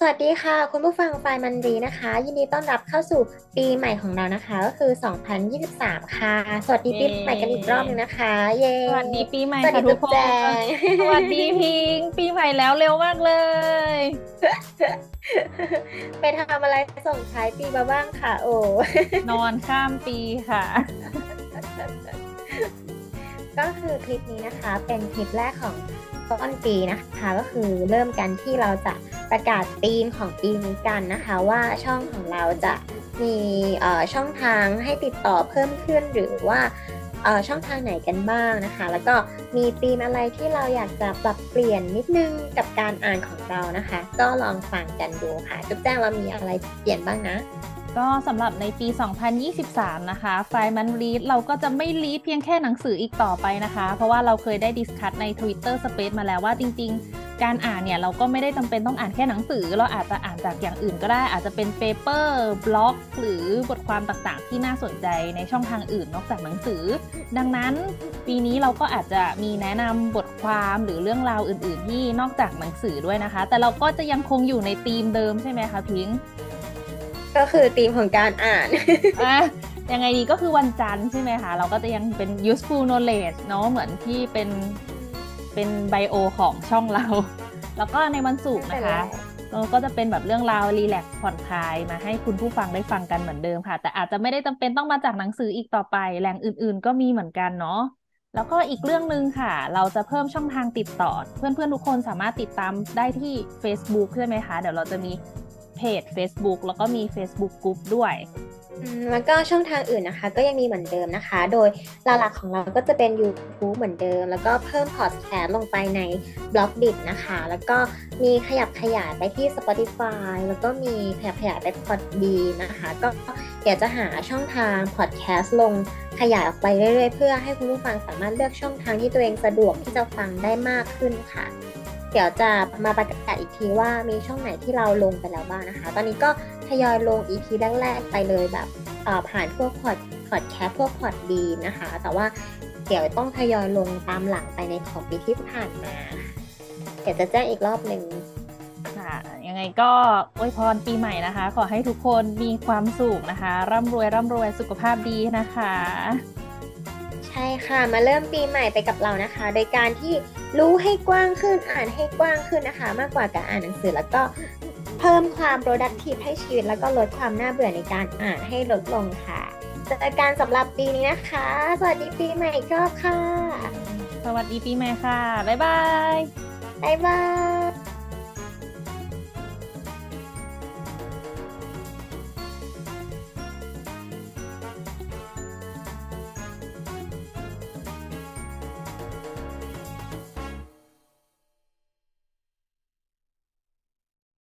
สวัสดีค่ะ คุณผู้ฟังไฟมันดีนะคะ ยินดีต้อนรับเข้าสู่ปีใหม่ของเรานะคะ ก็คือ 2023 ค่ะ สวัสดีปีใหม่กันอีกรอบนึงนะคะ เย้สวัสดีปีใหม่สวัสดีค่ะทุกตุ๊คแจนงสวัสดีพิงค์ปีใหม่แล้วเร็วมากเลย ไปทำอะไรส่งท้ายปีมาบ้างค่ะ โอ้นอนข้ามปีค่ะก็คือคลิปนี้นะคะเป็นคลิปแรกของ ต้นปีนะคะ ก็คือเริ่มกันที่เราจะประกาศธีมของปีนี้กันนะคะ ว่าช่องของเราจะมีช่องทางให้ติดต่อเพิ่มขึ้นหรือว่าช่องทางไหนกันบ้างนะคะ แล้วก็มีธีมอะไรที่เราอยากจะปรับเปลี่ยนนิดนึงกับการอ่านของเรานะคะ ก็ลองฟังกันดูค่ะจุ๊บแจ้งเรามีอะไรเปลี่ยนบ้างนะ ก็สำหรับในปี 2023 นะคะไฟมัน read เราก็จะไม่ read เพียงแค่หนังสืออีกต่อไปนะคะ เพราะว่าเราเคยได้ discuss ใน Twitter Space มาแล้วว่าจริง ๆ การอ่านเนี่ยเราก็ไม่ได้จำเป็นต้องอ่านแค่หนังสือ เราอาจจะอ่านจากอย่างอื่นก็ได้ อาจจะเป็นเปเปอร์บล็อก หรือบทความต่างๆ ที่น่าสนใจในช่องทางอื่นนอกจากหนังสือ ดังนั้นปีนี้เราก็อาจจะมีแนะนำบทความหรือเรื่องราวอื่น ๆ ที่นอกจากหนังสือด้วยนะคะ แต่เราก็จะยังคงอยู่ในธีมเดิมใช่ไหมคะพิงค์ ก็คือธีมของการอ่านอะยังไงดีก็คือวันจันทร์ใช่ไหมคะเราก็จะยังเป็น useful knowledge เนาะเหมือนที่เป็นเป็นไบโอของช่องเรา แล้วก็ในวันศุกร์นะคะเราก็จะเป็นแบบเรื่องราวรีแลกซ์ผ่อนคลายมาให้คุณผู้ฟังได้ฟังกันเหมือนเดิมค่ะ แต่อาจจะไม่ได้จำเป็นต้องมาจากหนังสืออีกต่อไปแหล่งอื่น ๆ ก็มีเหมือนกันเนาะแล้วก็อีกเรื่องหนึ่งค่ะ เราจะเพิ่มช่องทางติดต่อ เพื่อนๆ ทุกคนสามารถติดตามได้ที่ Facebook ใช่ไหมคะ เดี๋ยวเราจะมี เพจ Facebook แล้วก็มี Facebook Group ด้วยแล้วก็ช่องทางอื่นนะคะ ก็ยังมีเหมือนเดิมนะคะ โดยหลักๆของเราก็จะเป็น YouTube เหมือนเดิม แล้วก็เพิ่มพอดแคสต์ลงไปในบล็อกดินะคะ แล้วก็มีขยับขยายไปที่ Spotify แล้วก็มีขยับขยายไป Podbean นะคะ ก็อยากจะหาช่องทางพอดแคสต์ลงขยายออกไปเรื่อยๆ เพื่อให้คุณผู้ฟังสามารถเลือกช่องทางที่ตัวเองสะดวกที่จะฟังได้มากขึ้นค่ะ ดี๋ยวจะมาประกาศอีกทีว่ามีช่องไหนที่เราลงไปแล้วบ้างนะคะ ตอนนี้ก็ทยอยลง EP แรกๆไปเลยแบบผ่านพวกพอดพอดแคสพวกพอดดีนะคะ แต่ว่าเดี๋ยวต้องทยอยลงตามหลังไปในของปีที่ผ่านมาค่ะเดี๋ยวจะแจ้งอีกรอบหนึ่งค่ะยังไงก็อวยพรปีใหม่นะคะ ขอให้ทุกคนมีความสุขนะคะ ร่ำรวยร่ำรวยสุขภาพดีนะคะ ใช่ค่ะมาเริ่มปีใหม่ไปกับเรานะคะ โดยการที่รู้ให้กว้างขึ้นอ่านให้กว้างขึ้นนะคะ มากกว่าการอ่านหนังสือแล้วก็เพิ่มความ productive ให้ชีวิต แล้วก็ลดความน่าเบื่อในการอ่านให้ลดลงค่ะเจอกันสำหรับปีนี้นะคะ สวัสดีปีใหม่อีกรอบค่ะ สวัสดีปีใหม่ค่ะ บ๊ายบาย บ๊ายบาย